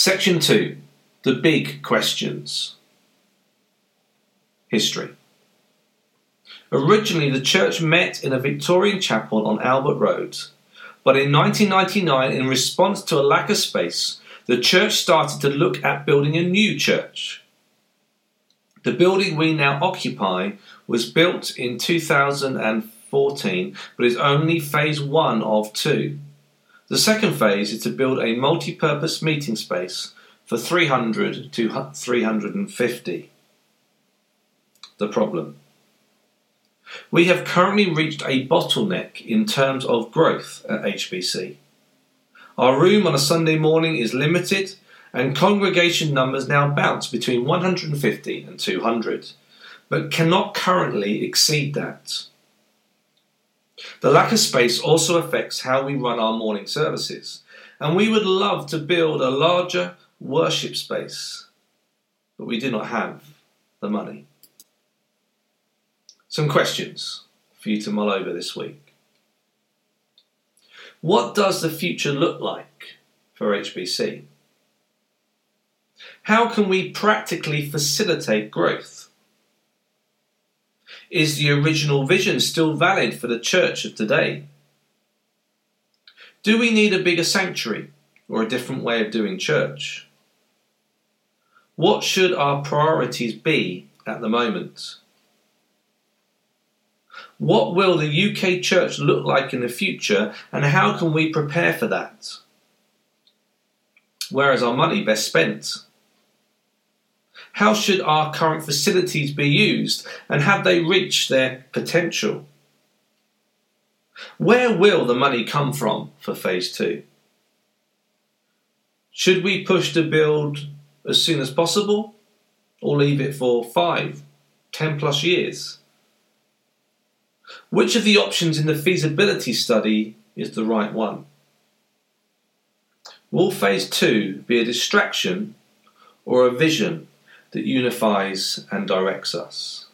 Section 2 The Big Questions History. Originally, the church met in a Victorian chapel on Albert Road, but in 1999, in response to a lack of space, the church started to look at building a new church. The building we now occupy was built in 2014, but is only phase one of two. The second phase is to build a multi purpose meeting space for 300 to 350. The problem. We have currently reached a bottleneck in terms of growth at HBC. Our room on a Sunday morning is limited, and congregation numbers now bounce between 150 and 200, but cannot currently exceed that. The lack of space also affects how we run our morning services, and we would love to build a larger worship space, but we do not have the money. Some questions for you to mull over this week. What does the future look like for HBC? How can we practically facilitate growth? Is the original vision still valid for the church of today? Do we need a bigger sanctuary or a different way of doing church? What should our priorities be at the moment? What will the UK church look like in the future and how can we prepare for that? Where is our money best spent? How should our current facilities be used and have they reached their potential? Where will the money come from for phase two? Should we push to build as soon as possible or leave it for five, ten plus years? Which of the options in the feasibility study is the right one? Will phase two be a distraction or a vision that unifies and directs us?